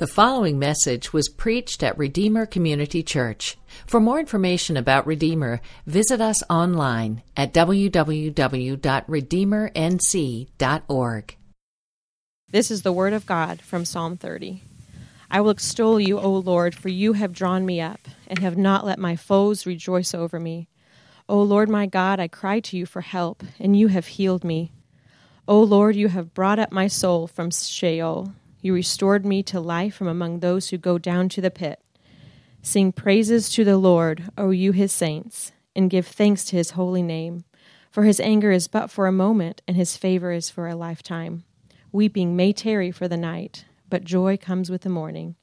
The following message was preached at Redeemer Community Church. For more information about Redeemer, visit us online at www.redeemernc.org. This is the word of God from Psalm 30. I will extol you, O Lord, for you have drawn me up and have not let my foes rejoice over me. O Lord my God, I cry to you for help, and you have healed me. O Lord, you have brought up my soul from Sheol you restored me to life from among those who go down to the pit. Sing praises to the Lord, O you his saints, and give thanks to his holy name. For his anger is but for a moment, and his favor is for a lifetime. Weeping may tarry for the night, but joy comes with the morning.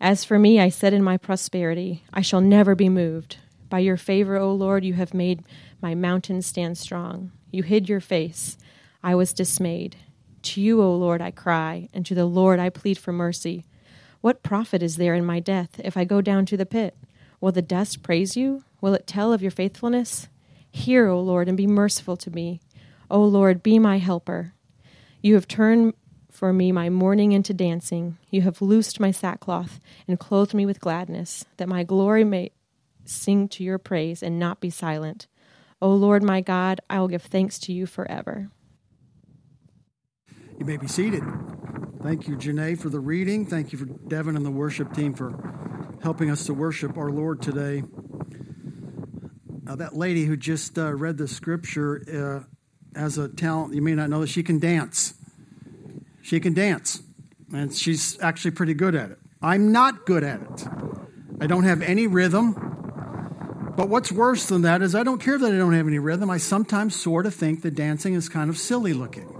As for me, I said in my prosperity, I shall never be moved. By your favor, O Lord, you have made my mountains stand strong. You hid your face. I was dismayed. To you, O Lord, I cry, and to the Lord I plead for mercy. What profit is there in my death if I go down to the pit? Will the dust praise you? Will it tell of your faithfulness? Hear, O Lord, and be merciful to me. O Lord, be my helper. You have turned for me my mourning into dancing. You have loosed my sackcloth and clothed me with gladness, that my glory may sing to your praise and not be silent. O Lord my God, I will give thanks to you forever. You may be seated. Thank you, Janae, for the reading. Thank you for Devin and the worship team for helping us to worship our Lord today. Now, that lady who just uh, read the scripture uh, has a talent, you may not know that she can dance. She can dance, and she's actually pretty good at it. I'm not good at it. I don't have any rhythm. But what's worse than that is I don't care that I don't have any rhythm. I sometimes sort of think that dancing is kind of silly looking.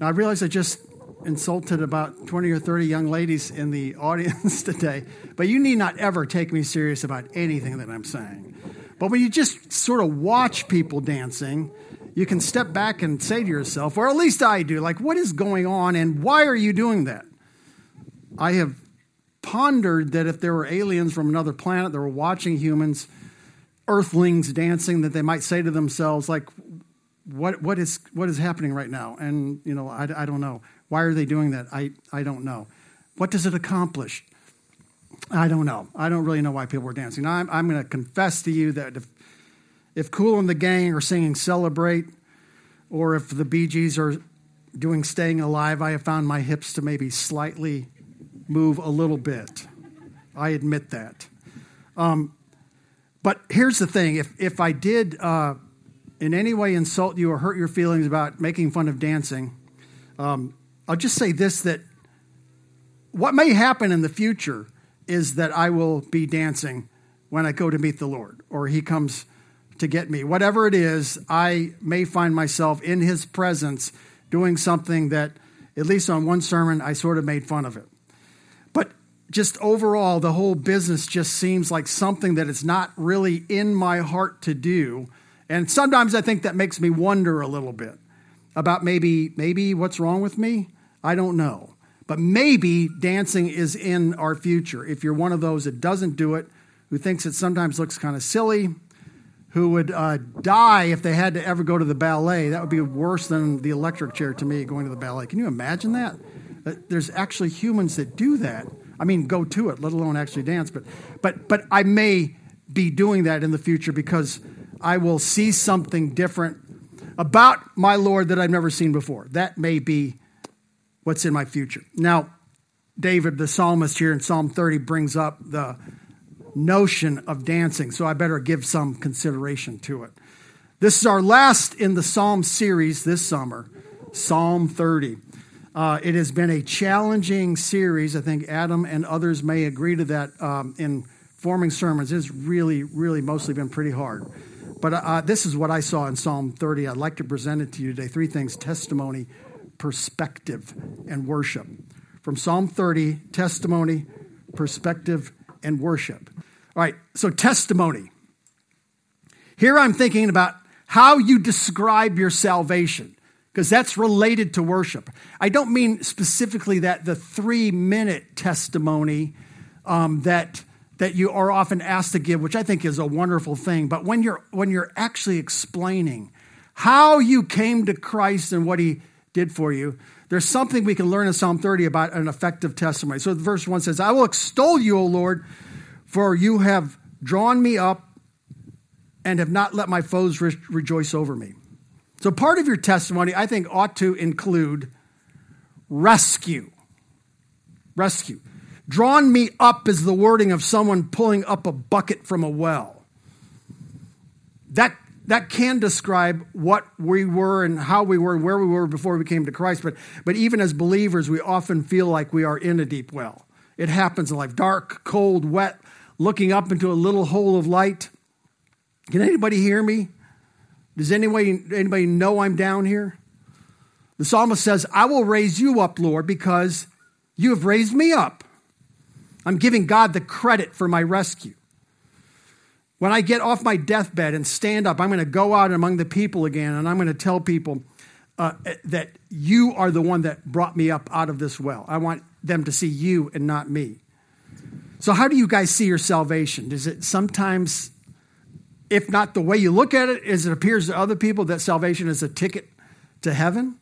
Now, I realize I just insulted about 20 or 30 young ladies in the audience today, but you need not ever take me serious about anything that I'm saying. But when you just sort of watch people dancing, you can step back and say to yourself, or at least I do, like, what is going on and why are you doing that? I have pondered that if there were aliens from another planet that were watching humans, earthlings dancing, that they might say to themselves, like, what, what, is, what is happening right now? And, you know, I, I don't know. Why are they doing that? I, I don't know. What does it accomplish? I don't know. I don't really know why people are dancing. I'm, I'm going to confess to you that if, if Kool and the Gang are singing Celebrate, or if the Gees are doing Staying Alive, I have found my hips to maybe slightly move a little bit. I admit that. Um, but here's the thing if, if I did. Uh, in any way insult you or hurt your feelings about making fun of dancing, um, I'll just say this that what may happen in the future is that I will be dancing when I go to meet the Lord or He comes to get me. Whatever it is, I may find myself in His presence doing something that, at least on one sermon, I sort of made fun of it. But just overall, the whole business just seems like something that it's not really in my heart to do and sometimes I think that makes me wonder a little bit about maybe maybe what's wrong with me. I don't know. But maybe dancing is in our future. If you're one of those that doesn't do it, who thinks it sometimes looks kind of silly, who would uh, die if they had to ever go to the ballet, that would be worse than the electric chair to me going to the ballet. Can you imagine that? There's actually humans that do that. I mean, go to it, let alone actually dance. But, but, but I may be doing that in the future because I will see something different about my Lord that I've never seen before. That may be what's in my future. Now, David, the psalmist here in Psalm 30, brings up the notion of dancing, so I better give some consideration to it. This is our last in the Psalm series this summer, Psalm 30. Uh, it has been a challenging series. I think Adam and others may agree to that um, in forming sermons. It's really, really mostly been pretty hard. But uh, this is what I saw in Psalm 30. I'd like to present it to you today. Three things testimony, perspective, and worship. From Psalm 30, testimony, perspective, and worship. All right, so testimony. Here I'm thinking about how you describe your salvation, because that's related to worship. I don't mean specifically that the three minute testimony um, that that you are often asked to give, which I think is a wonderful thing. But when you're, when you're actually explaining how you came to Christ and what he did for you, there's something we can learn in Psalm 30 about an effective testimony. So verse 1 says, I will extol you, O Lord, for you have drawn me up and have not let my foes re- rejoice over me. So part of your testimony, I think, ought to include rescue. Rescue. Drawn me up is the wording of someone pulling up a bucket from a well. That that can describe what we were and how we were and where we were before we came to Christ. But, but even as believers, we often feel like we are in a deep well. It happens in life dark, cold, wet, looking up into a little hole of light. Can anybody hear me? Does anybody, anybody know I'm down here? The psalmist says, I will raise you up, Lord, because you have raised me up. I'm giving God the credit for my rescue. When I get off my deathbed and stand up, I'm going to go out among the people again and I'm going to tell people uh, that you are the one that brought me up out of this well. I want them to see you and not me. So, how do you guys see your salvation? Is it sometimes, if not the way you look at it, as it appears to other people that salvation is a ticket to heaven?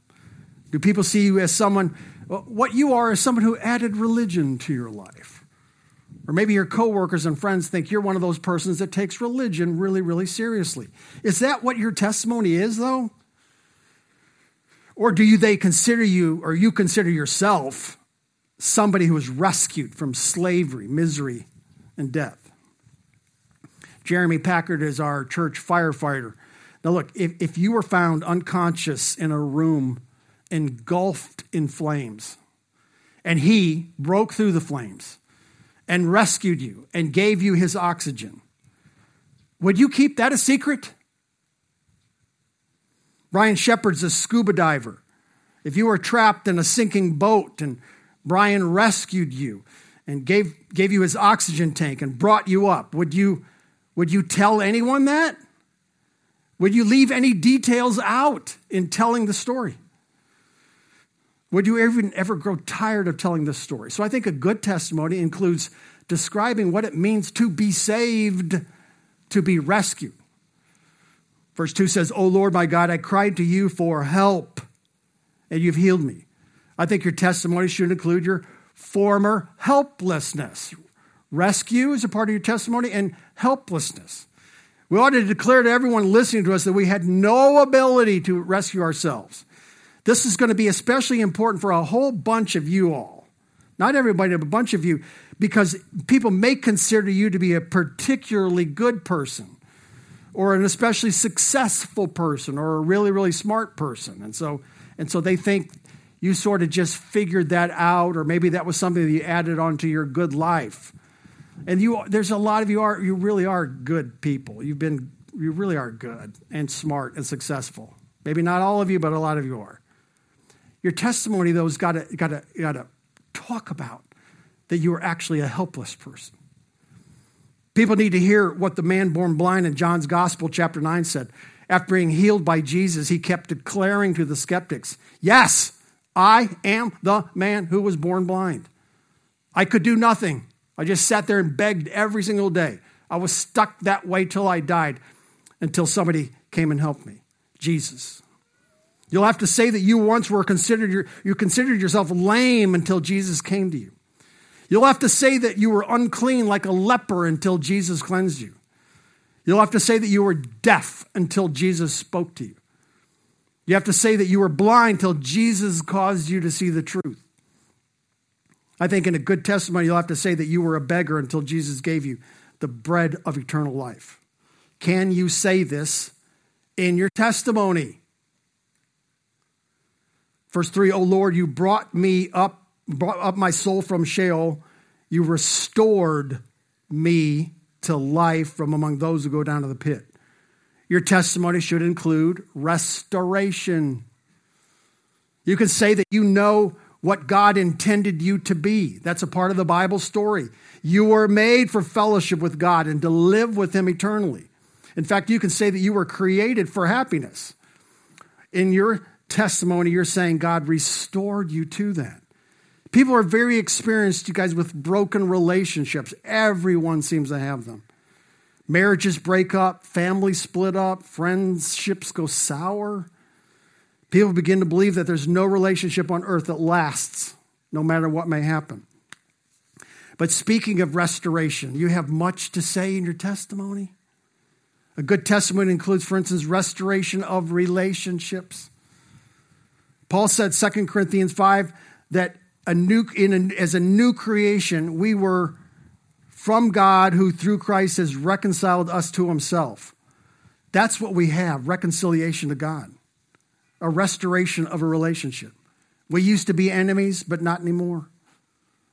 Do people see you as someone, what you are is someone who added religion to your life? Or maybe your coworkers and friends think you're one of those persons that takes religion really, really seriously. Is that what your testimony is, though? Or do you, they consider you, or you consider yourself, somebody who was rescued from slavery, misery, and death? Jeremy Packard is our church firefighter. Now, look, if, if you were found unconscious in a room engulfed in flames, and he broke through the flames, and rescued you and gave you his oxygen, would you keep that a secret? Brian Shepard's a scuba diver. If you were trapped in a sinking boat and Brian rescued you and gave, gave you his oxygen tank and brought you up, would you, would you tell anyone that? Would you leave any details out in telling the story? Would you even ever grow tired of telling this story? So I think a good testimony includes describing what it means to be saved, to be rescued. Verse 2 says, O Lord my God, I cried to you for help, and you've healed me. I think your testimony should include your former helplessness. Rescue is a part of your testimony, and helplessness. We ought to declare to everyone listening to us that we had no ability to rescue ourselves. This is going to be especially important for a whole bunch of you all. Not everybody, but a bunch of you, because people may consider you to be a particularly good person or an especially successful person or a really, really smart person. And so, and so they think you sort of just figured that out, or maybe that was something that you added onto your good life. And you, there's a lot of you are, you really are good people. You've been, you really are good and smart and successful. Maybe not all of you, but a lot of you are. Your testimony, though, has got to, got to, got to talk about that you are actually a helpless person. People need to hear what the man born blind in John's Gospel, chapter 9, said. After being healed by Jesus, he kept declaring to the skeptics, Yes, I am the man who was born blind. I could do nothing. I just sat there and begged every single day. I was stuck that way till I died, until somebody came and helped me Jesus. You'll have to say that you once were considered, you considered yourself lame until Jesus came to you. You'll have to say that you were unclean like a leper until Jesus cleansed you. You'll have to say that you were deaf until Jesus spoke to you. You have to say that you were blind till Jesus caused you to see the truth. I think in a good testimony, you'll have to say that you were a beggar until Jesus gave you the bread of eternal life. Can you say this in your testimony? Verse 3 O Lord, you brought me up, brought up my soul from Sheol. You restored me to life from among those who go down to the pit. Your testimony should include restoration. You can say that you know what God intended you to be. That's a part of the Bible story. You were made for fellowship with God and to live with Him eternally. In fact, you can say that you were created for happiness. In your testimony, you're saying God restored you to that. People are very experienced, you guys, with broken relationships. Everyone seems to have them. Marriages break up, families split up, friendships go sour. People begin to believe that there's no relationship on earth that lasts, no matter what may happen. But speaking of restoration, you have much to say in your testimony. A good testimony includes, for instance, restoration of relationships. Paul said, 2 Corinthians 5, that a new, in a, as a new creation, we were from God who through Christ has reconciled us to himself. That's what we have reconciliation to God, a restoration of a relationship. We used to be enemies, but not anymore.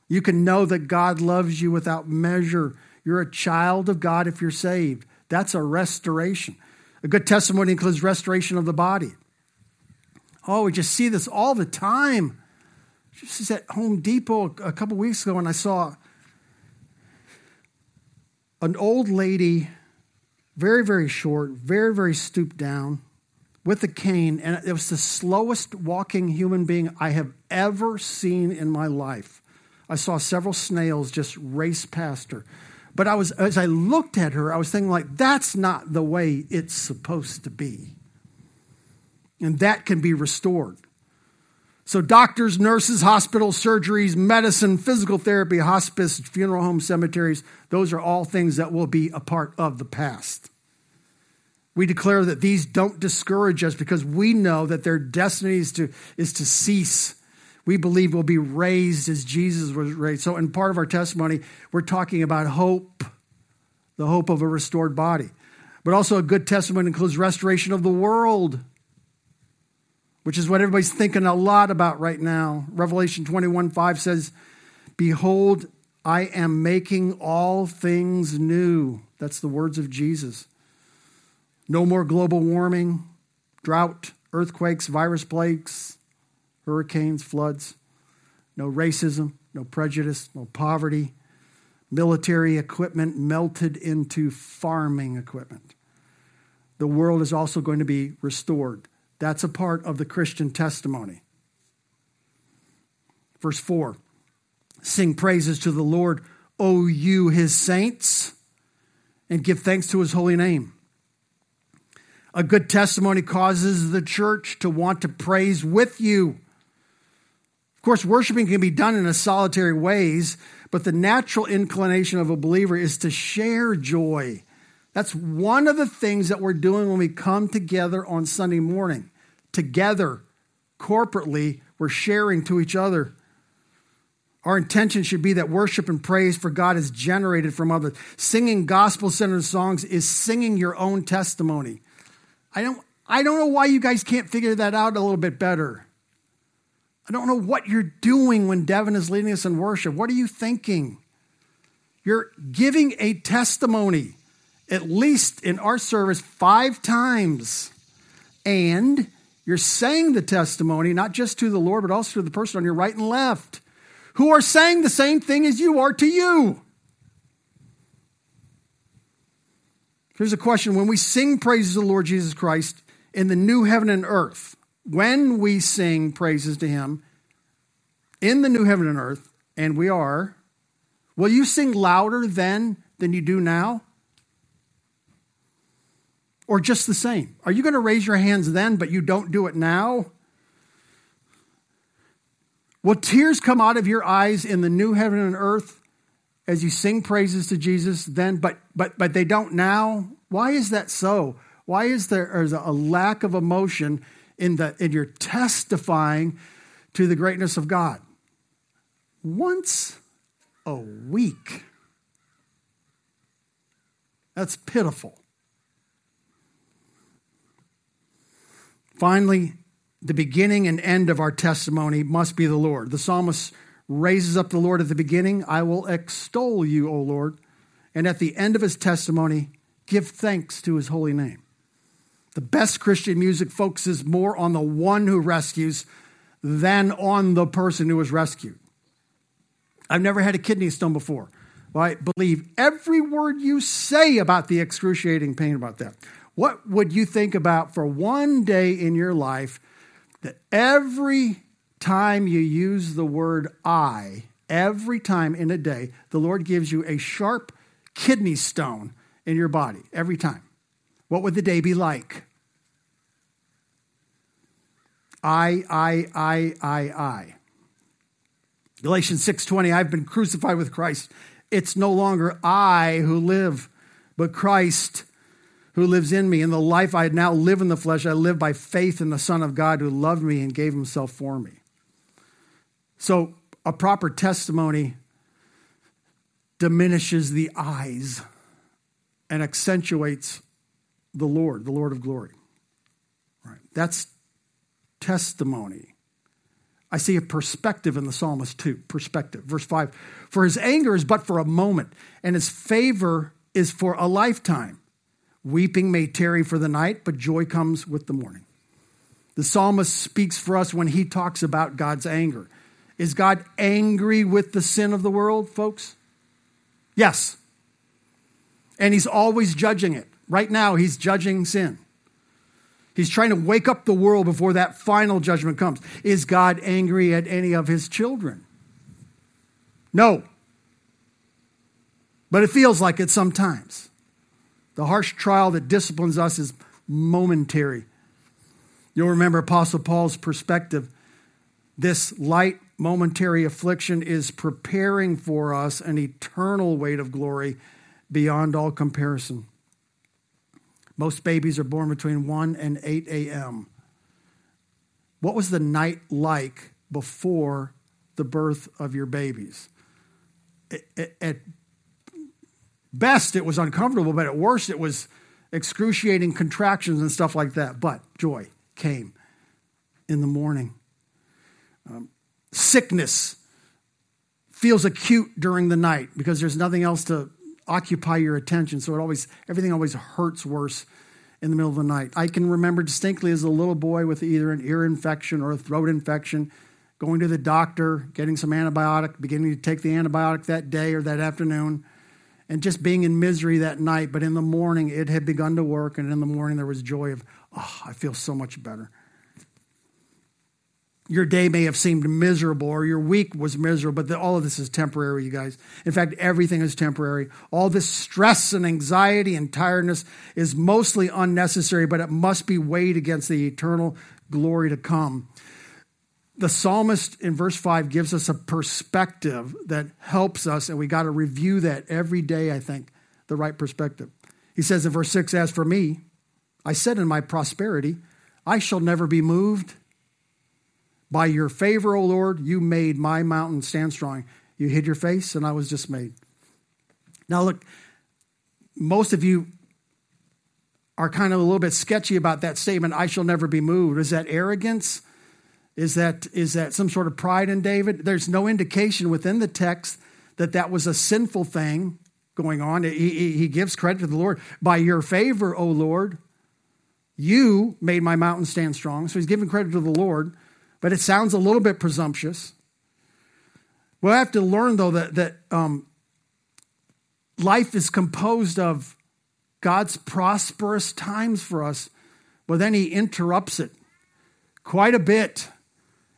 You can know that God loves you without measure. You're a child of God if you're saved. That's a restoration. A good testimony includes restoration of the body. Oh, we just see this all the time. Just at Home Depot a couple weeks ago, and I saw an old lady, very, very short, very, very stooped down, with a cane, and it was the slowest walking human being I have ever seen in my life. I saw several snails just race past her. But I was, as I looked at her, I was thinking, like, that's not the way it's supposed to be. And that can be restored. So, doctors, nurses, hospitals, surgeries, medicine, physical therapy, hospice, funeral homes, cemeteries, those are all things that will be a part of the past. We declare that these don't discourage us because we know that their destiny is to, is to cease we believe will be raised as Jesus was raised. So, in part of our testimony, we're talking about hope, the hope of a restored body. But also, a good testimony includes restoration of the world, which is what everybody's thinking a lot about right now. Revelation 21 5 says, Behold, I am making all things new. That's the words of Jesus. No more global warming, drought, earthquakes, virus plagues, hurricanes, floods, no racism, no prejudice, no poverty. Military equipment melted into farming equipment. The world is also going to be restored. That's a part of the Christian testimony. Verse 4 Sing praises to the Lord, O you, his saints, and give thanks to his holy name. A good testimony causes the church to want to praise with you Of course, worshiping can be done in a solitary ways, but the natural inclination of a believer is to share joy. That's one of the things that we're doing when we come together on Sunday morning. Together, corporately, we're sharing to each other. Our intention should be that worship and praise for God is generated from others. Singing gospel centered songs is singing your own testimony. I don't, I don't know why you guys can't figure that out a little bit better. I don't know what you're doing when Devin is leading us in worship. What are you thinking? You're giving a testimony, at least in our service, five times. And you're saying the testimony, not just to the Lord, but also to the person on your right and left, who are saying the same thing as you are to you. Here's a question When we sing praises to the Lord Jesus Christ in the new heaven and earth, when we sing praises to him in the new heaven and earth, and we are, will you sing louder then than you do now? Or just the same? Are you going to raise your hands then, but you don't do it now? Will tears come out of your eyes in the new heaven and earth as you sing praises to Jesus then, but but but they don't now? Why is that so? Why is there a lack of emotion in, the, in your testifying to the greatness of God. Once a week. That's pitiful. Finally, the beginning and end of our testimony must be the Lord. The psalmist raises up the Lord at the beginning I will extol you, O Lord. And at the end of his testimony, give thanks to his holy name. The best Christian music focuses more on the one who rescues than on the person who was rescued. I've never had a kidney stone before. Well, I believe every word you say about the excruciating pain about that. What would you think about for one day in your life that every time you use the word I, every time in a day, the Lord gives you a sharp kidney stone in your body, every time? What would the day be like? I, I, I, I, I. Galatians 6:20 I've been crucified with Christ. It's no longer I who live, but Christ who lives in me. In the life I now live in the flesh, I live by faith in the Son of God who loved me and gave himself for me. So, a proper testimony diminishes the I's and accentuates the Lord, the Lord of glory. Right. That's testimony. I see a perspective in the psalmist too. Perspective. Verse 5 For his anger is but for a moment, and his favor is for a lifetime. Weeping may tarry for the night, but joy comes with the morning. The psalmist speaks for us when he talks about God's anger. Is God angry with the sin of the world, folks? Yes. And he's always judging it. Right now, he's judging sin. He's trying to wake up the world before that final judgment comes. Is God angry at any of his children? No. But it feels like it sometimes. The harsh trial that disciplines us is momentary. You'll remember Apostle Paul's perspective. This light, momentary affliction is preparing for us an eternal weight of glory beyond all comparison. Most babies are born between 1 and 8 a.m. What was the night like before the birth of your babies? At best, it was uncomfortable, but at worst, it was excruciating contractions and stuff like that. But joy came in the morning. Um, sickness feels acute during the night because there's nothing else to occupy your attention. So it always, everything always hurts worse in the middle of the night. I can remember distinctly as a little boy with either an ear infection or a throat infection, going to the doctor, getting some antibiotic, beginning to take the antibiotic that day or that afternoon, and just being in misery that night. But in the morning, it had begun to work, and in the morning, there was joy of, oh, I feel so much better your day may have seemed miserable or your week was miserable, but the, all of this is temporary, you guys. In fact, everything is temporary. All this stress and anxiety and tiredness is mostly unnecessary, but it must be weighed against the eternal glory to come. The psalmist in verse 5 gives us a perspective that helps us, and we got to review that every day, I think, the right perspective. He says in verse 6 As for me, I said in my prosperity, I shall never be moved. By your favor, O Lord, you made my mountain stand strong. You hid your face, and I was dismayed. Now, look, most of you are kind of a little bit sketchy about that statement, I shall never be moved. Is that arrogance? Is that, is that some sort of pride in David? There's no indication within the text that that was a sinful thing going on. He, he gives credit to the Lord. By your favor, O Lord, you made my mountain stand strong. So he's giving credit to the Lord but it sounds a little bit presumptuous. We'll have to learn, though, that, that um, life is composed of God's prosperous times for us, but then He interrupts it quite a bit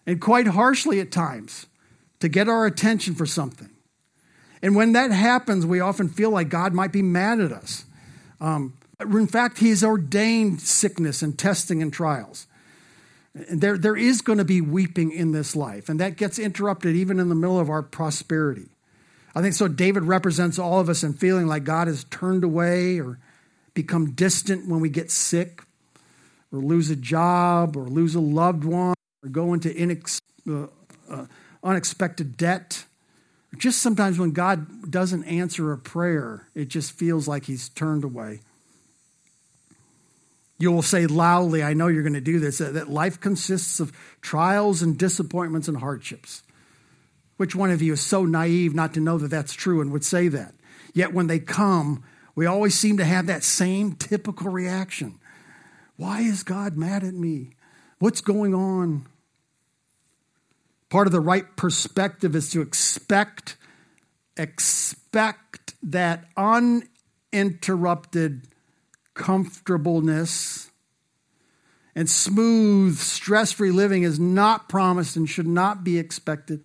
and quite harshly at times to get our attention for something. And when that happens, we often feel like God might be mad at us. Um, in fact, He's ordained sickness and testing and trials. And there, there is going to be weeping in this life, and that gets interrupted even in the middle of our prosperity. I think so. David represents all of us in feeling like God has turned away or become distant when we get sick or lose a job or lose a loved one or go into inex, uh, uh, unexpected debt. Just sometimes when God doesn't answer a prayer, it just feels like he's turned away. You will say loudly, I know you're going to do this, that life consists of trials and disappointments and hardships. Which one of you is so naive not to know that that's true and would say that? Yet when they come, we always seem to have that same typical reaction. Why is God mad at me? What's going on? Part of the right perspective is to expect expect that uninterrupted comfortableness and smooth, stress free living is not promised and should not be expected.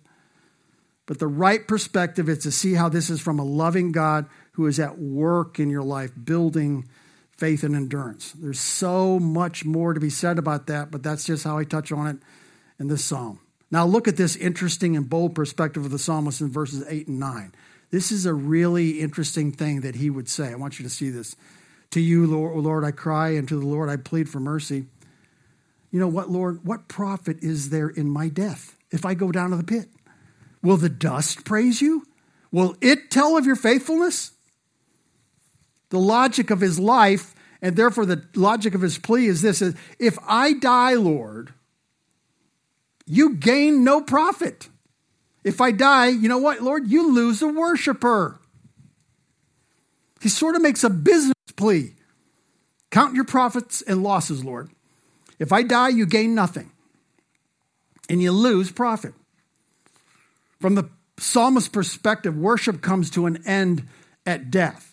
But the right perspective is to see how this is from a loving God who is at work in your life, building faith and endurance. There's so much more to be said about that, but that's just how I touch on it in this psalm. Now, look at this interesting and bold perspective of the psalmist in verses 8 and 9. This is a really interesting thing that he would say. I want you to see this. To you, Lord, Lord, I cry, and to the Lord I plead for mercy. You know what, Lord? What profit is there in my death if I go down to the pit? Will the dust praise you? Will it tell of your faithfulness? The logic of his life, and therefore the logic of his plea is this if I die, Lord, you gain no profit. If I die, you know what, Lord? You lose a worshiper. He sort of makes a business plea. Count your profits and losses, Lord. If I die, you gain nothing, and you lose profit. From the psalmist's perspective, worship comes to an end at death.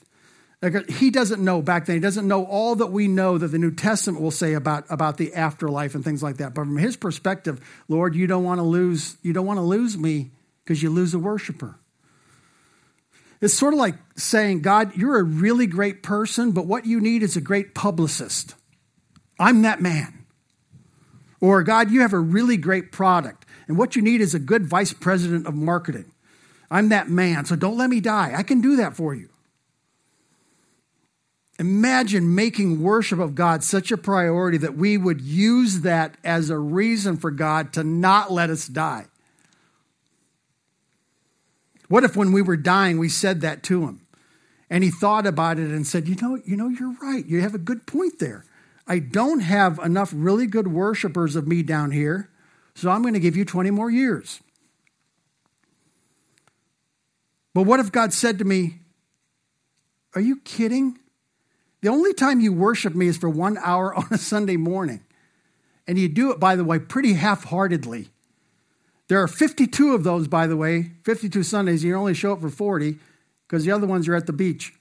He doesn't know back then, he doesn't know all that we know that the New Testament will say about, about the afterlife and things like that. But from his perspective, Lord, you don't want to lose, you don't want to lose me because you lose a worshiper. It's sort of like saying, God, you're a really great person, but what you need is a great publicist. I'm that man. Or, God, you have a really great product, and what you need is a good vice president of marketing. I'm that man, so don't let me die. I can do that for you. Imagine making worship of God such a priority that we would use that as a reason for God to not let us die. What if when we were dying we said that to him? And he thought about it and said, "You know, you know you're right. You have a good point there. I don't have enough really good worshipers of me down here, so I'm going to give you 20 more years." But what if God said to me, "Are you kidding? The only time you worship me is for one hour on a Sunday morning. And you do it, by the way, pretty half heartedly. There are 52 of those, by the way, 52 Sundays. You only show up for 40 because the other ones are at the beach.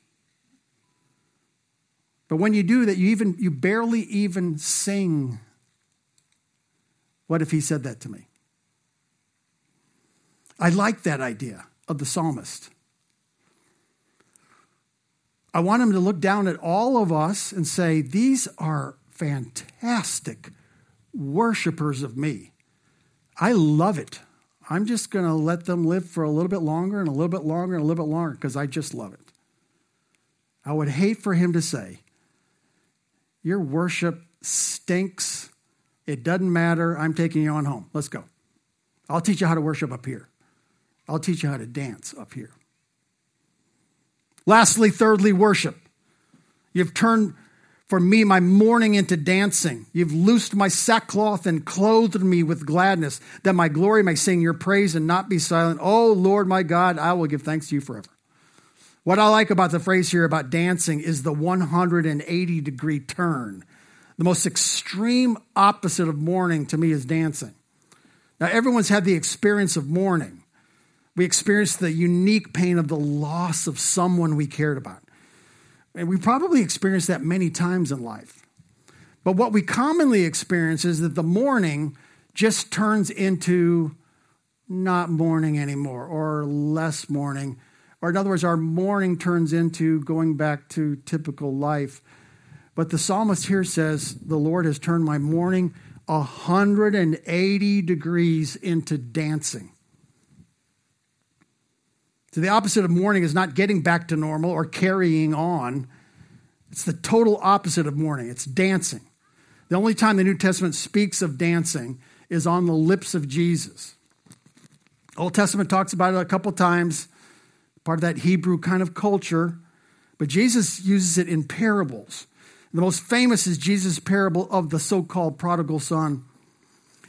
But when you do that, you even you barely even sing. What if he said that to me? I like that idea of the psalmist. I want him to look down at all of us and say, These are fantastic worshipers of me. I love it. I'm just going to let them live for a little bit longer and a little bit longer and a little bit longer because I just love it. I would hate for him to say, Your worship stinks. It doesn't matter. I'm taking you on home. Let's go. I'll teach you how to worship up here. I'll teach you how to dance up here. Lastly, thirdly, worship. You've turned for me my mourning into dancing. You've loosed my sackcloth and clothed me with gladness, that my glory may sing your praise and not be silent. Oh, Lord my God, I will give thanks to you forever. What I like about the phrase here about dancing is the 180 degree turn. The most extreme opposite of mourning to me is dancing. Now, everyone's had the experience of mourning. We experienced the unique pain of the loss of someone we cared about. And we probably experienced that many times in life. But what we commonly experience is that the mourning just turns into not mourning anymore or less mourning. Or, in other words, our mourning turns into going back to typical life. But the psalmist here says, The Lord has turned my mourning 180 degrees into dancing. So the opposite of mourning is not getting back to normal or carrying on. It's the total opposite of mourning. It's dancing. The only time the New Testament speaks of dancing is on the lips of Jesus. Old Testament talks about it a couple times, part of that Hebrew kind of culture, but Jesus uses it in parables. The most famous is Jesus' parable of the so called prodigal son,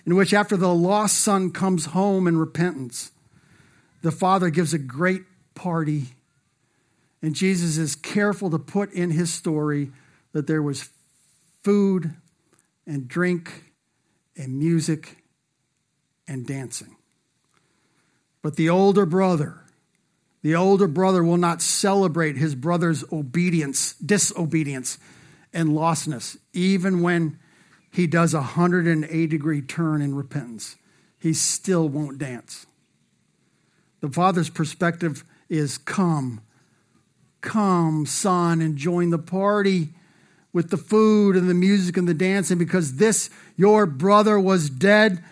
in which after the lost son comes home in repentance, the Father gives a great party, and Jesus is careful to put in his story that there was food and drink and music and dancing. But the older brother, the older brother will not celebrate his brother's obedience, disobedience, and lostness, even when he does a 180 degree turn in repentance. He still won't dance. The father's perspective is come, come, son, and join the party. with the food and the music and the dancing because this, your brother, was dead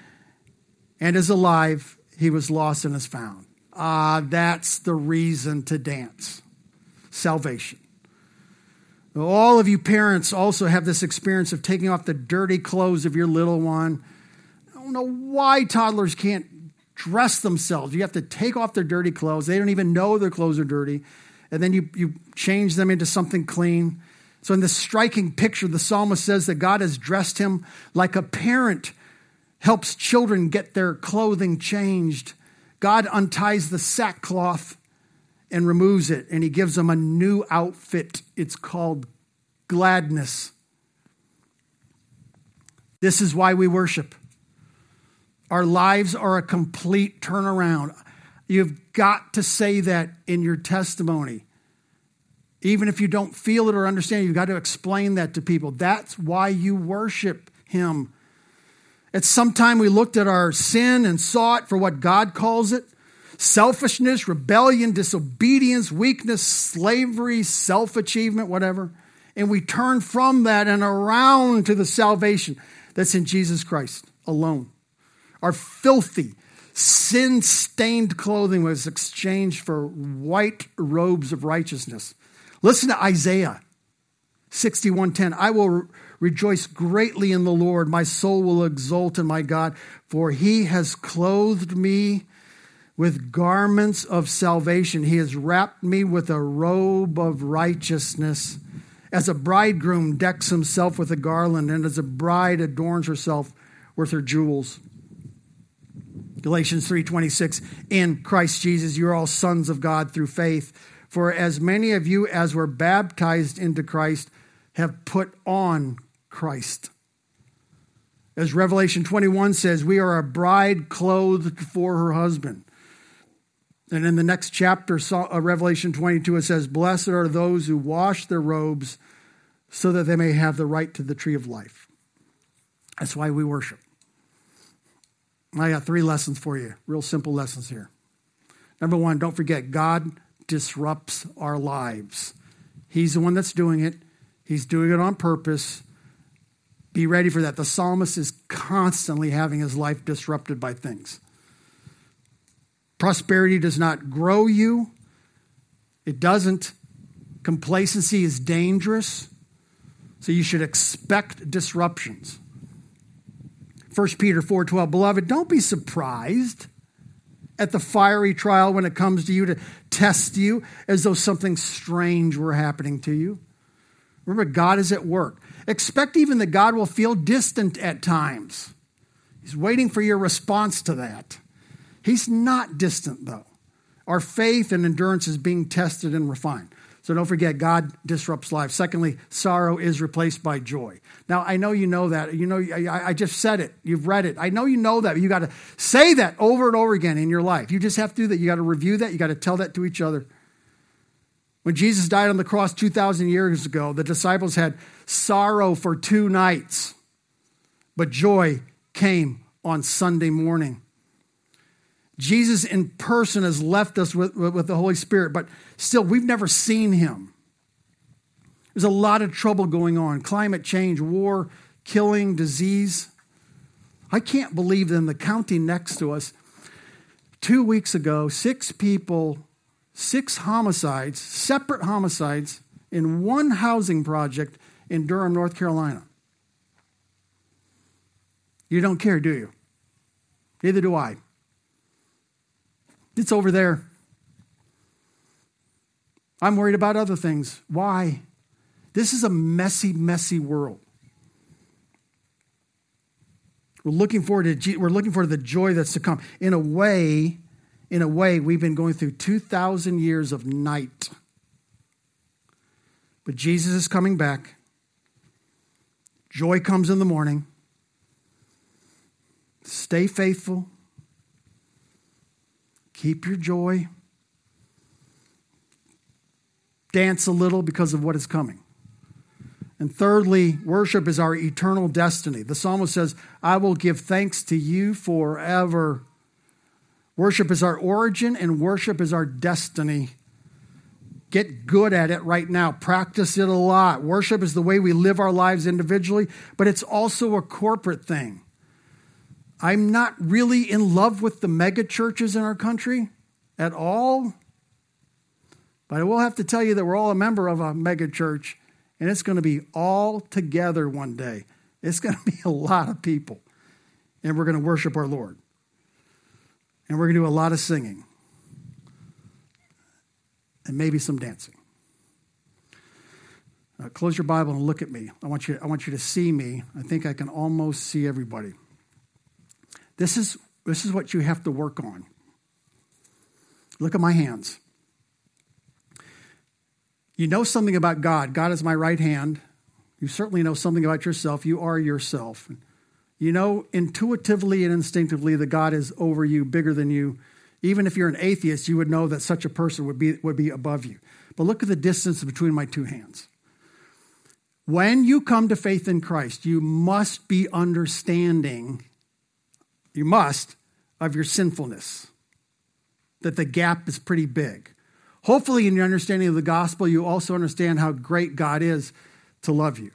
and is alive. He was lost and is found. Ah, that's the reason to dance salvation. All of you parents also have this experience of taking off the dirty clothes of your little one. I don't know why toddlers can't dress themselves. You have to take off their dirty clothes. They don't even know their clothes are dirty. And then you, you change them into something clean. So, in this striking picture, the psalmist says that God has dressed him like a parent helps children get their clothing changed. God unties the sackcloth and removes it, and he gives them a new outfit. It's called gladness. This is why we worship. Our lives are a complete turnaround. You've got to say that in your testimony. Even if you don't feel it or understand, it, you've got to explain that to people. That's why you worship Him. At some time, we looked at our sin and saw it for what God calls it selfishness, rebellion, disobedience, weakness, slavery, self achievement, whatever. And we turn from that and around to the salvation that's in Jesus Christ alone. Our filthy, sin stained clothing was exchanged for white robes of righteousness. Listen to Isaiah 61:10. I will rejoice greatly in the Lord. My soul will exult in my God, for he has clothed me with garments of salvation. He has wrapped me with a robe of righteousness. As a bridegroom decks himself with a garland, and as a bride adorns herself with her jewels. Galatians 3:26 In Christ Jesus you are all sons of God through faith for as many of you as were baptized into Christ have put on Christ. As Revelation 21 says, we are a bride clothed for her husband. And in the next chapter, uh, Revelation 22, it says, Blessed are those who wash their robes so that they may have the right to the tree of life. That's why we worship. I got three lessons for you, real simple lessons here. Number one, don't forget, God disrupts our lives. He's the one that's doing it, He's doing it on purpose. Be ready for that. The psalmist is constantly having his life disrupted by things. Prosperity does not grow you, it doesn't. Complacency is dangerous, so you should expect disruptions. 1 Peter 4:12 Beloved, don't be surprised at the fiery trial when it comes to you to test you as though something strange were happening to you. Remember, God is at work. Expect even that God will feel distant at times. He's waiting for your response to that. He's not distant, though. Our faith and endurance is being tested and refined. So don't forget, God disrupts life. Secondly, sorrow is replaced by joy. Now, I know you know that. You know, I, I just said it. You've read it. I know you know that. You got to say that over and over again in your life. You just have to do that. You got to review that. You got to tell that to each other. When Jesus died on the cross 2,000 years ago, the disciples had sorrow for two nights, but joy came on Sunday morning. Jesus in person has left us with, with the Holy Spirit, but still, we've never seen him. There's a lot of trouble going on climate change, war, killing, disease. I can't believe that in the county next to us, two weeks ago, six people, six homicides, separate homicides, in one housing project in Durham, North Carolina. You don't care, do you? Neither do I. It's over there. I'm worried about other things. Why? This is a messy, messy world. We're looking forward to we're looking forward to the joy that's to come. In a way, in a way, we've been going through 2,000 years of night. But Jesus is coming back. Joy comes in the morning. Stay faithful. Keep your joy. Dance a little because of what is coming. And thirdly, worship is our eternal destiny. The psalmist says, I will give thanks to you forever. Worship is our origin, and worship is our destiny. Get good at it right now. Practice it a lot. Worship is the way we live our lives individually, but it's also a corporate thing. I'm not really in love with the mega churches in our country at all. But I will have to tell you that we're all a member of a mega church, and it's going to be all together one day. It's going to be a lot of people, and we're going to worship our Lord. And we're going to do a lot of singing and maybe some dancing. Uh, close your Bible and look at me. I want, you, I want you to see me. I think I can almost see everybody. This is, this is what you have to work on. Look at my hands. You know something about God. God is my right hand. You certainly know something about yourself. You are yourself. You know intuitively and instinctively that God is over you, bigger than you. Even if you're an atheist, you would know that such a person would be, would be above you. But look at the distance between my two hands. When you come to faith in Christ, you must be understanding, you must, of your sinfulness, that the gap is pretty big. Hopefully, in your understanding of the gospel, you also understand how great God is to love you.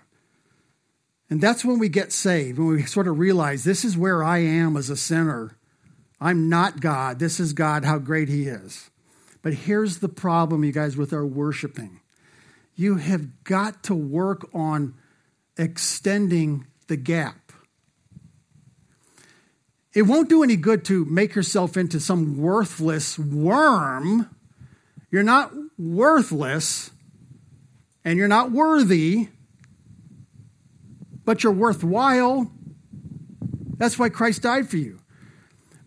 And that's when we get saved, when we sort of realize this is where I am as a sinner. I'm not God. This is God, how great He is. But here's the problem, you guys, with our worshiping. You have got to work on extending the gap. It won't do any good to make yourself into some worthless worm you're not worthless and you're not worthy, but you're worthwhile. That's why Christ died for you.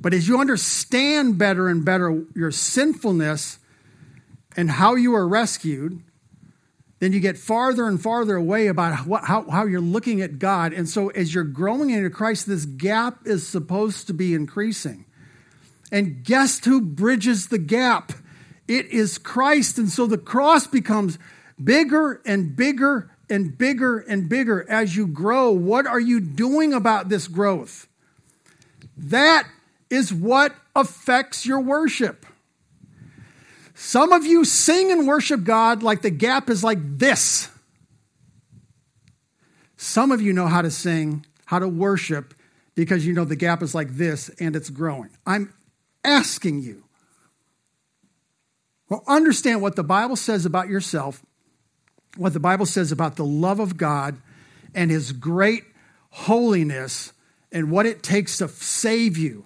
But as you understand better and better your sinfulness and how you are rescued, then you get farther and farther away about what, how, how you're looking at God. And so as you're growing into Christ, this gap is supposed to be increasing. And guess who bridges the gap? It is Christ. And so the cross becomes bigger and bigger and bigger and bigger as you grow. What are you doing about this growth? That is what affects your worship. Some of you sing and worship God like the gap is like this. Some of you know how to sing, how to worship, because you know the gap is like this and it's growing. I'm asking you well, understand what the Bible says about yourself, what the Bible says about the love of God and his great holiness and what it takes to save you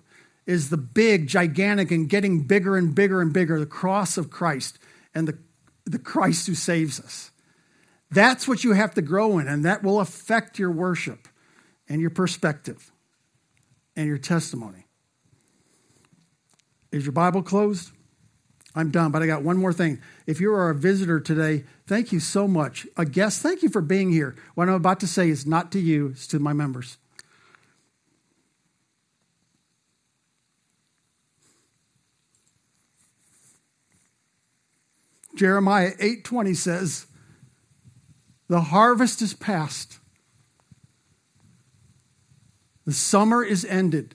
is the big, gigantic, and getting bigger and bigger and bigger the cross of Christ and the, the Christ who saves us. That's what you have to grow in, and that will affect your worship and your perspective and your testimony. Is your Bible closed? I'm done, but I got one more thing. If you are a visitor today, thank you so much. A guest, thank you for being here. What I'm about to say is not to you, it's to my members. Jeremiah 8:20 says, "The harvest is past. The summer is ended,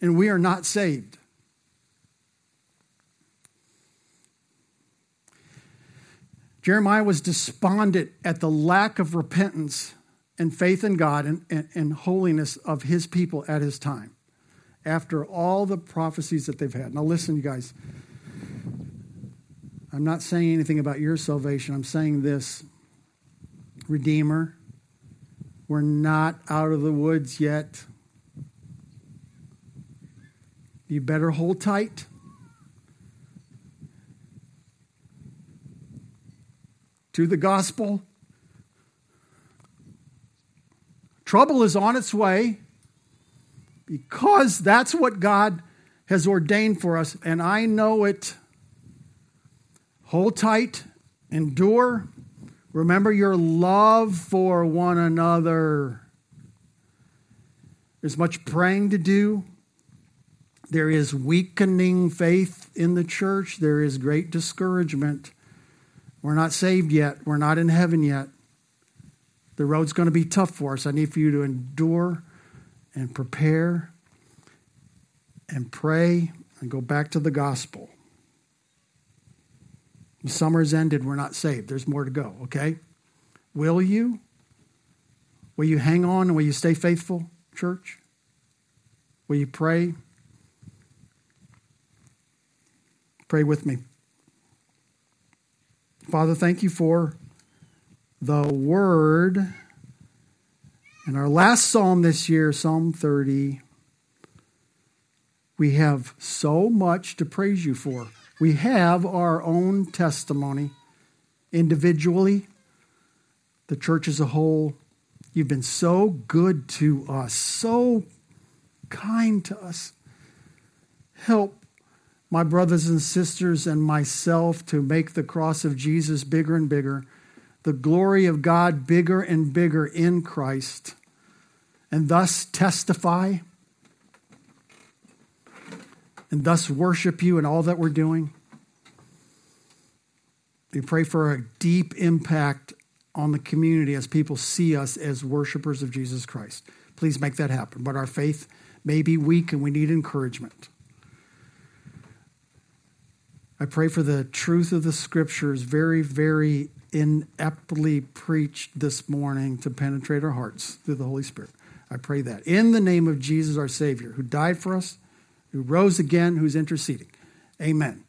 and we are not saved." Jeremiah was despondent at the lack of repentance and faith in God and, and, and, holiness of his people at his time after all the prophecies that they've had. Now, listen, you guys. I'm not saying anything about your salvation. I'm saying this Redeemer, we're not out of the woods yet. You better hold tight. to the gospel. Trouble is on its way because that's what God has ordained for us, and I know it. Hold tight, endure. Remember your love for one another. There's much praying to do. There is weakening faith in the church. There is great discouragement. We're not saved yet. We're not in heaven yet. The road's going to be tough for us. I need for you to endure and prepare and pray and go back to the gospel. Summer's ended, we're not saved. There's more to go, okay? Will you? Will you hang on will you stay faithful, church? Will you pray? Pray with me. Father, thank you for the word. In our last psalm this year, Psalm 30, we have so much to praise you for. We have our own testimony individually, the church as a whole. You've been so good to us, so kind to us. Help my brothers and sisters and myself to make the cross of Jesus bigger and bigger, the glory of God bigger and bigger in Christ, and thus testify and thus worship you in all that we're doing. We pray for a deep impact on the community as people see us as worshipers of Jesus Christ. Please make that happen. But our faith may be weak and we need encouragement. I pray for the truth of the scriptures, very, very ineptly preached this morning to penetrate our hearts through the Holy Spirit. I pray that. In the name of Jesus, our Savior, who died for us, who rose again, who's interceding. Amen.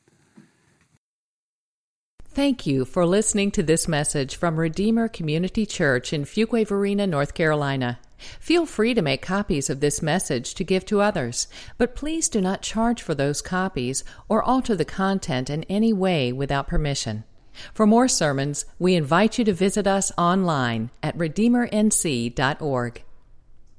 Thank you for listening to this message from Redeemer Community Church in Fuquay-Varina, North Carolina. Feel free to make copies of this message to give to others, but please do not charge for those copies or alter the content in any way without permission. For more sermons, we invite you to visit us online at redeemernc.org.